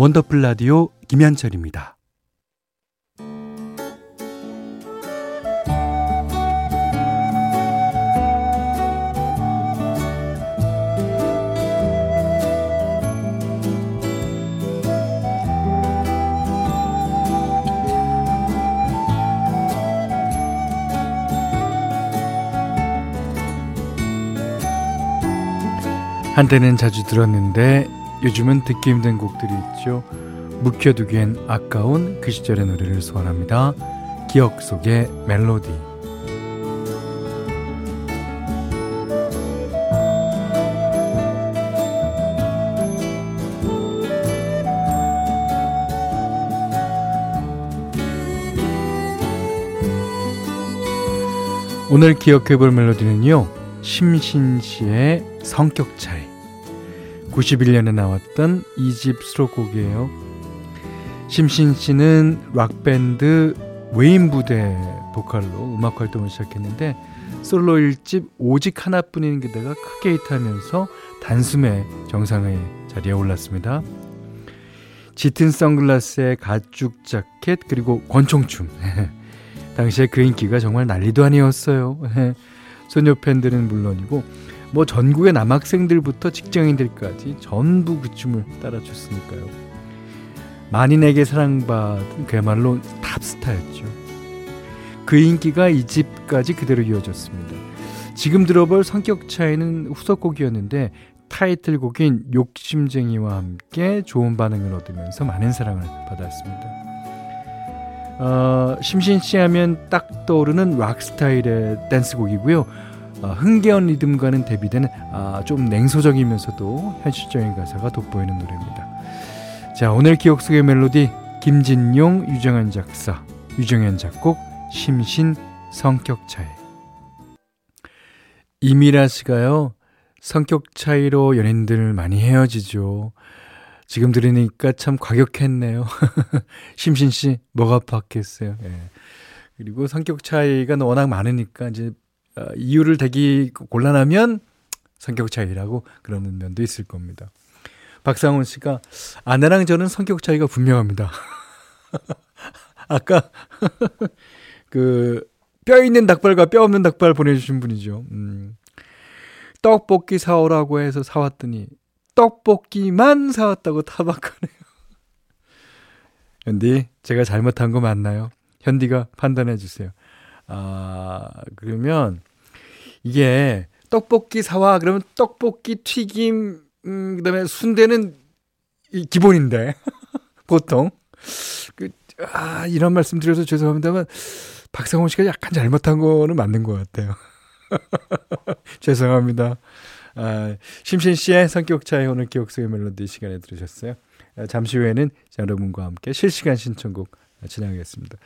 원더풀 라디오 김현철입니다. 한때는 자주 들었는데 요즘은 듣기 힘든 곡들이 있죠. 묵혀두기엔 아까운 그 시절의 노래를 소환합니다. 기억 속의 멜로디. 오늘 기억해볼 멜로디는요. 심신 씨의 성격 차이. 91년에 나왔던 2집 수록곡이에요. 심신 씨는 락밴드 웨인 부대 보컬로 음악 활동을 시작했는데 솔로 1집 오직 하나뿐인 그대가 크게 히트하면서 단숨에 정상의 자리에 올랐습니다. 짙은 선글라스에 가죽 자켓 그리고 권총춤 당시에 그 인기가 정말 난리도 아니었어요. 소녀 팬들은 물론이고 뭐 전국의 남학생들부터 직장인들까지 전부 그 춤을 따라줬으니까요. 만인에게 사랑받은 그야말로 탑스타였죠. 그 인기가 이 집까지 그대로 이어졌습니다. 지금 들어볼 성격 차이는 후속곡이었는데 타이틀곡인 욕심쟁이와 함께 좋은 반응을 얻으면서 많은 사랑을 받았습니다. 어, 심신 씨 하면 딱 떠오르는 락 스타일의 댄스곡이고요. 어, 흥겨운 리듬과는 대비되는 아, 좀 냉소적이면서도 현실적인 가사가 돋보이는 노래입니다. 자 오늘 기억 속의 멜로디 김진용, 유정현 작사, 유정현 작곡, 심신, 성격 차이. 이미라 씨가요 성격 차이로 연인들 많이 헤어지죠. 지금 들으니까 참 과격했네요. 심신 씨 뭐가 바뀌었어요? 예. 그리고 성격 차이가 워낙 많으니까 이제 어, 이유를 대기 곤란하면 성격 차이라고 그러는 면도 있을 겁니다. 박상훈 씨가 아내랑 저는 성격 차이가 분명합니다. 아까 그 뼈 있는 닭발과 뼈 없는 닭발 보내주신 분이죠. 음. 떡볶이 사오라고 해서 사왔더니 떡볶이만 사왔다고 타박하네요. 현디 제가 잘못한 거 맞나요? 현디가 판단해 주세요. 아, 그러면 이게 떡볶이 사와 그러면 떡볶이 튀김 음, 그다음에 순대는 이 기본인데 보통 그, 아, 이런 말씀 드려서 죄송합니다만 박상훈 씨가 약간 잘못한 거는 맞는 것 같아요. 죄송합니다. 아, 심신 씨의 성격 차이 오늘 기억 속의 멜로디 시간에 들으셨어요. 아, 잠시 후에는 여러분과 함께 실시간 신청곡 진행하겠습니다.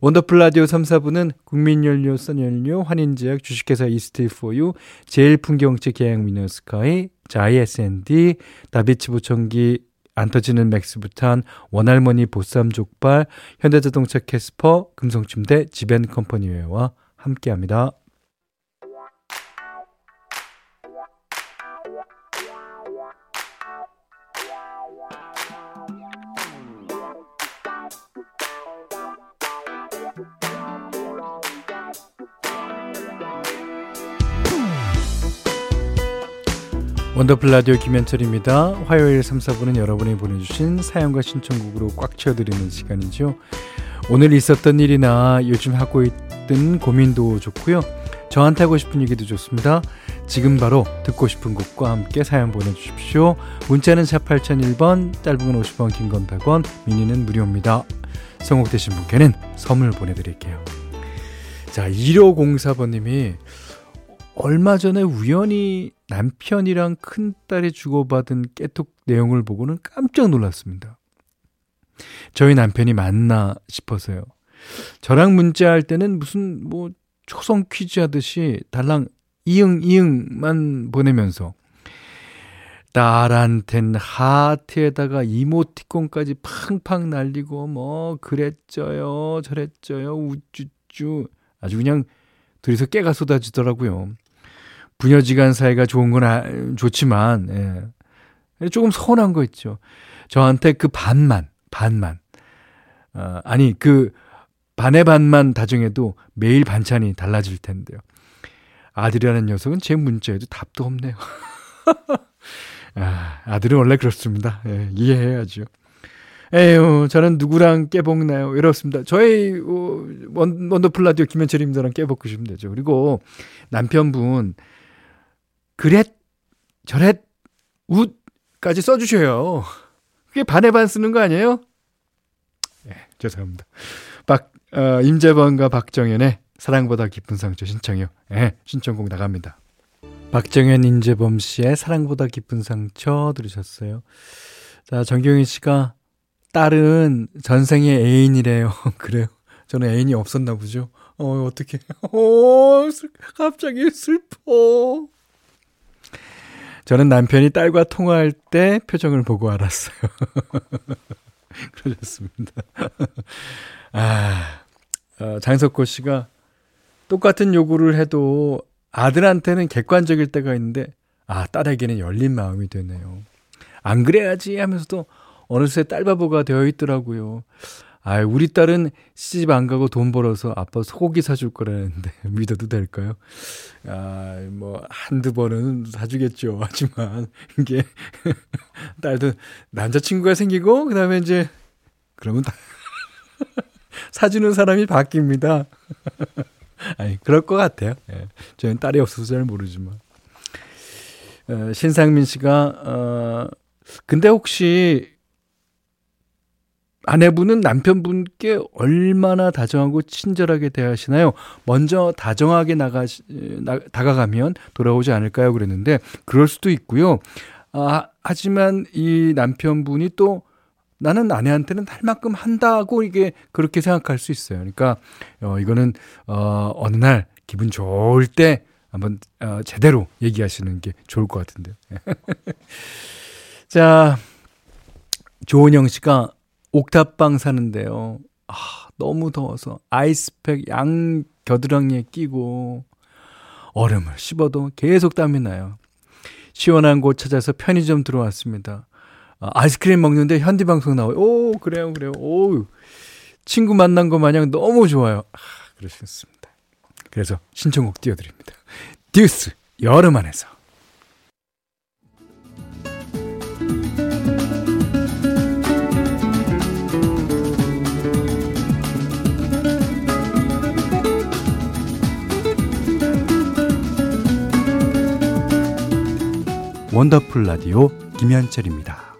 원더풀 라디오 3, 4부는 국민연료, 선연료, 환인제약, 주식회사 이스테이포유, 제일풍경채 계양미너스카이, 자이 S&D, 다비치 보청기, 안 터지는 맥스부탄, 원할머니 보쌈 족발, 현대자동차 캐스퍼, 금성침대, 지벤컴퍼니웨어와 함께합니다. 원더풀 라디오 김현철입니다. 화요일 3, 4분은 여러분이 보내주신 사연과 신청곡으로 꽉 채워드리는 시간이죠. 오늘 있었던 일이나 요즘 하고 있던 고민도 좋고요. 저한테 하고 싶은 얘기도 좋습니다. 지금 바로 듣고 싶은 곡과 함께 사연 보내주십시오. 문자는 4 8001번, 짧은 건 50원, 긴 건 100원, 미니는 무료입니다. 성공되신 분께는 선물 보내드릴게요. 자, 1504번님이 얼마 전에 우연히 남편이랑 큰딸이 주고받은 깨톡 내용을 보고는 깜짝 놀랐습니다. 저희 남편이 맞나 싶어서요. 저랑 문자할 때는 무슨 뭐 초성 퀴즈 하듯이 달랑 이응 이응만 보내면서 딸한텐 하트에다가 이모티콘까지 팡팡 날리고 뭐 그랬죠요 저랬죠요 우쭈쭈 아주 그냥 둘이서 깨가 쏟아지더라고요. 부녀지간 사이가 좋은 건 아, 좋지만 예. 조금 서운한 거 있죠. 저한테 그 반만, 반만. 어, 아니, 그 반의 반만 다정해도 매일 반찬이 달라질 텐데요. 아들이라는 녀석은 제 문자에도 답도 없네요. 아, 아들은 원래 그렇습니다. 예, 이해해야죠. 에휴, 저는 누구랑 깨먹나요? 외롭습니다. 저희, 어, 원, 원더풀 라디오 김현철입니다랑 깨먹고 싶으면 되죠. 그리고 남편분, 그랬, 저랬, 웃까지 써주셔요. 그게 반에 반 쓰는 거 아니에요? 예, 죄송합니다. 박, 어, 임재범과 박정현의 사랑보다 깊은 상처 신청이요. 예, 신청곡 나갑니다. 박정현, 임재범 씨의 사랑보다 깊은 상처 들으셨어요. 자, 정경희 씨가 딸은 전생의 애인이래요. 그래요. 저는 애인이 없었나 보죠. 어, 어떻게. 어, 갑자기 슬퍼. 저는 남편이 딸과 통화할 때 표정을 보고 알았어요. 그러셨습니다. 아, 어, 장석호 씨가 똑같은 요구를 해도 아들한테는 객관적일 때가 있는데, 아, 딸에게는 열린 마음이 되네요. 안 그래야지 하면서도 어느새 딸바보가 되어 있더라고요. 아, 우리 딸은 시집 안 가고 돈 벌어서 아빠 소고기 사줄 거라는데 믿어도 될까요? 아, 뭐 한두 번은 사주겠죠. 하지만 이게 딸도 남자친구가 생기고 그다음에 이제 그러면 다 사주는 사람이 바뀝니다. 아니 그럴 것 같아요. 예. 저는 딸이 없어서 잘 모르지만 어, 신상민 씨가 어 근데 혹시 아내분은 남편분께 얼마나 다정하고 친절하게 대하시나요? 먼저 다정하게 나가 나, 다가가면 돌아오지 않을까요? 그랬는데 그럴 수도 있고요. 아, 하지만 이 남편분이 또 나는 아내한테는 할 만큼 한다고 이게 그렇게 생각할 수 있어요. 그러니까 어 이거는 어 어느 날 기분 좋을 때 한번 어 제대로 얘기하시는 게 좋을 것 같은데요. 자, 조은영 씨가 옥탑방 사는데요. 아, 너무 더워서 아이스팩 양 겨드랑이에 끼고 얼음을 씹어도 계속 땀이 나요. 시원한 곳 찾아서 편의점 들어왔습니다. 아, 아이스크림 먹는데 현디 방송 나와요. 오, 그래요, 그래요. 오, 친구 만난 거 마냥 너무 좋아요. 아, 그러셨습니다. 그래서 신청곡 띄워드립니다. 듀스, 여름 안에서. 원더풀 라디오 김현철입니다.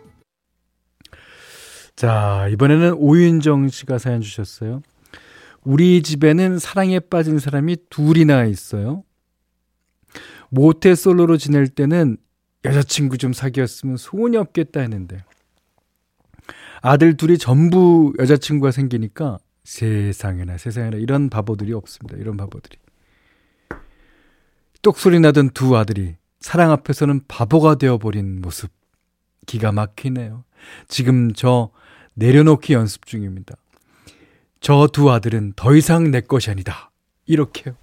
자, 이번에는 오윤정 씨가 사연 주셨어요. 우리 집에는 사랑에 빠진 사람이 둘이나 있어요. 모태 솔로로 지낼 때는 여자친구 좀 사귀었으면 소원이 없겠다 했는데 아들 둘이 전부 여자친구가 생기니까 세상에나 세상에나 이런 바보들이 없습니다. 이런 바보들이. 똑소리 나던 두 아들이 사랑 앞에서는 바보가 되어버린 모습. 기가 막히네요. 지금 저 내려놓기 연습 중입니다. 저 두 아들은 더 이상 내 것이 아니다. 이렇게요.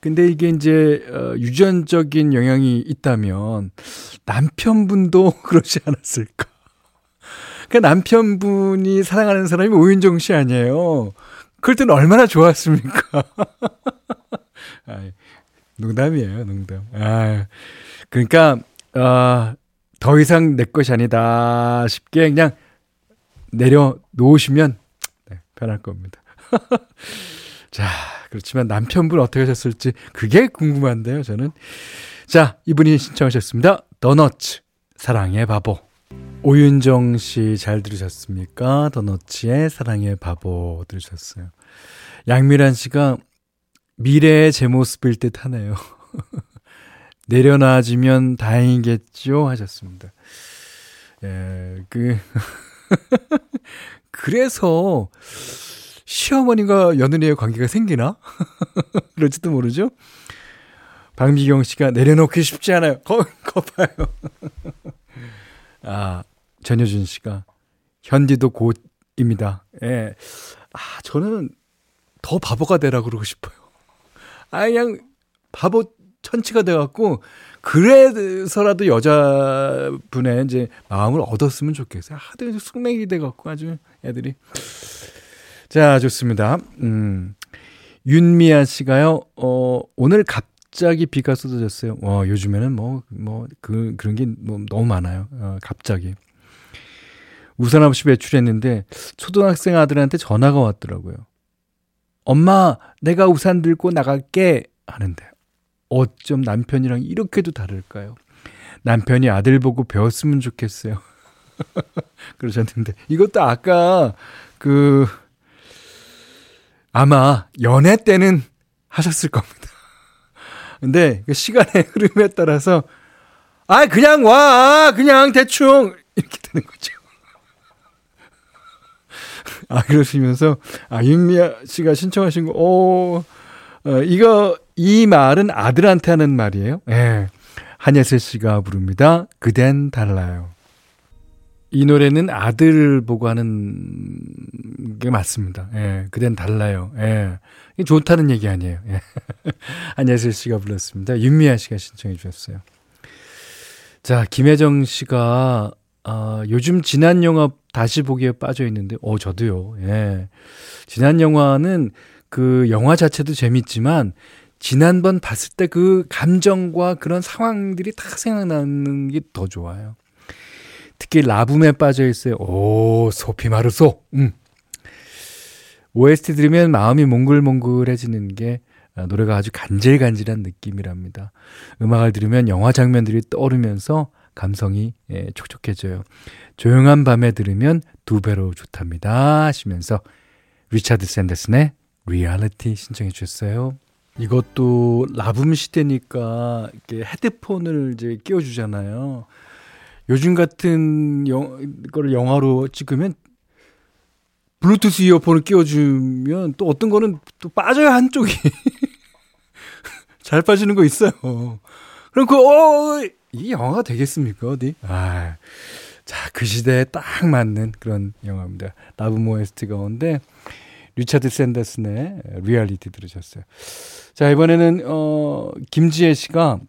근데 이게 이제 어, 유전적인 영향이 있다면 남편분도 그러지 않았을까? 그 남편분이 사랑하는 사람이 오윤정 씨 아니에요. 그럴 때는 얼마나 좋았습니까? 농담이에요, 농담. 아, 그러니까, 아, 더 이상 내 것이 아니다 싶게 그냥 내려 놓으시면 네, 편할 겁니다. 자, 그렇지만 남편분 어떻게 하셨을지 그게 궁금한데요, 저는. 자, 이분이 신청하셨습니다. 더너츠, 사랑의 바보. 오윤정 씨 잘 들으셨습니까? 더너츠의 사랑의 바보 들으셨어요. 양미란 씨가 미래의 제 모습일 듯 하네요. 내려놔지면 다행이겠죠? 하셨습니다. 예, 그, 그래서 시어머니가 며느리의 관계가 생기나? 그럴지도 모르죠? 박미경 씨가 내려놓기 쉽지 않아요. 거, 거 봐요. 아, 전효준 씨가 현디도 곧입니다. 예. 아, 저는 더 바보가 되라 그러고 싶어요. 아, 그냥 바보 천치가 돼갖고 그래서라도 여자분의 이제 마음을 얻었으면 좋겠어요. 하도 숙맥이 돼갖고 아주 애들이. 자, 좋습니다. 음. 윤미아 씨가요, 어, 오늘 갑자기 비가 쏟아졌어요. 와, 요즘에는 뭐, 뭐, 그, 그런 게 뭐, 너무 많아요. 어, 갑자기. 우산 없이 외출했는데, 초등학생 아들한테 전화가 왔더라고요. 엄마, 내가 우산 들고 나갈게. 하는데, 어쩜 남편이랑 이렇게도 다를까요? 남편이 아들 보고 배웠으면 좋겠어요. 그러셨는데, 이것도 아까 그, 아마 연애 때는 하셨을 겁니다. 근데 그 시간의 흐름에 따라서, 아, 그냥 와! 그냥 대충! 이렇게 되는 거죠. 아, 그러시면서, 아, 윤미아 씨가 신청하신 거, 오, 어, 이거, 이 말은 아들한테 하는 말이에요. 예. 네. 한예슬 씨가 부릅니다. 그댄 달라요. 이 노래는 아들 보고 하는 게 맞습니다. 예. 그댄 달라요. 예. 좋다는 얘기 아니에요. 예. 한예슬 씨가 불렀습니다. 윤미아 씨가 신청해 주셨어요. 자, 김혜정 씨가 아, 요즘 지난 영화 다시 보기에 빠져 있는데, 어, 저도요. 예. 지난 영화는 그 영화 자체도 재밌지만, 지난번 봤을 때 그 감정과 그런 상황들이 다 생각나는 게 더 좋아요. 특히 라붐에 빠져 있어요. 오, 소피 마르소. 음. OST 들으면 마음이 몽글몽글해지는 게 아, 노래가 아주 간질간질한 느낌이랍니다. 음악을 들으면 영화 장면들이 떠오르면서 감성이 예, 촉촉해져요. 조용한 밤에 들으면 두 배로 좋답니다. 하시면서 리차드 샌더슨의 리얼리티 신청해 주셨어요. 이것도 라붐 시대니까 이렇게 헤드폰을 이제 끼워 주잖아요. 요즘 같은 영, 거를 영화로 찍으면 블루투스 이어폰을 끼워 주면 또 어떤 거는 또 빠져야 한쪽이 잘 빠지는 거 있어요. 그럼 그, 어, 이 영화가 되겠습니까, 어디? 아, 자, 그 시대에 딱 맞는 그런 영화입니다. 라붐 OST 가운데 리차드 샌더슨의 리얼리티 들으셨어요. 자, 이번에는, 어, 김지혜 씨가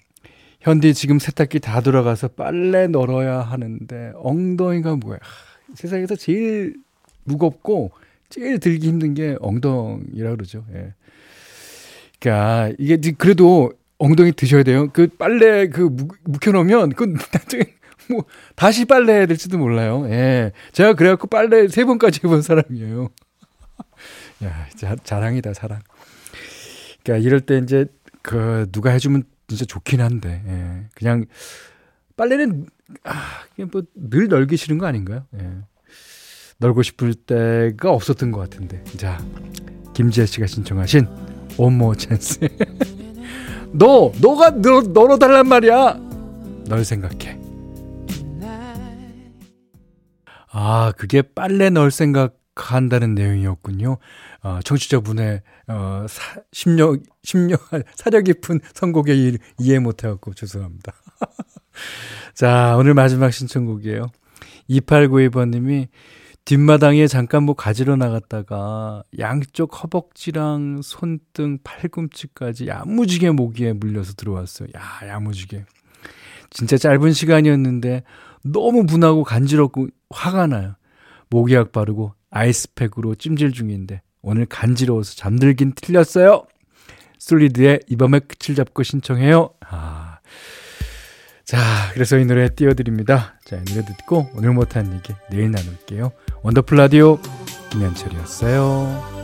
현디 지금 세탁기 다 돌아가서 빨래 널어야 하는데 엉덩이가 무거워. 하, 세상에서 제일 무겁고 제일 들기 힘든 게 엉덩이라 그러죠. 예. 그러니까 이게 그래도 엉덩이 드셔야 돼요. 그 빨래 그 묵혀놓으면 그 나중에 뭐 다시 빨래 해야 될지도 몰라요. 예. 제가 그래갖고 빨래 세 번까지 해본 사람이에요. 야, 자, 자랑이다 자랑. 그러니까 이럴 때 이제 그 누가 해주면 진짜 좋긴 한데 예. 그냥 빨래는 아, 그냥 뭐 늘 널기 싫은 거 아닌가요? 예. 널고 싶을 때가 없었던 것 같은데. 자, 김지혜 씨가 신청하신 원모 찬스. 너, 너가 널, 널어달란 말이야. 널 생각해. 아, 그게 빨래 널 생각한다는 내용이었군요. 어, 청취자분의 어, 사, 심력, 심력, 사려 깊은 선곡에 이, 이해 못해갖고 죄송합니다. 자, 오늘 마지막 신청곡이에요. 2892번님이 뒷마당에 잠깐 뭐 가지러 나갔다가 양쪽 허벅지랑 손등, 팔꿈치까지 야무지게 모기에 물려서 들어왔어요. 야, 야무지게. 진짜 짧은 시간이었는데 너무 분하고 간지럽고 화가 나요. 모기약 바르고 아이스팩으로 찜질 중인데 오늘 간지러워서 잠들긴 틀렸어요. 솔리드의 이 밤의 끝을 잡고 신청해요. 아. 자, 그래서 이 노래 띄워드립니다. 자, 이 노래 듣고 오늘 못한 얘기 내일 나눌게요. 원더풀 라디오 김현철이었어요.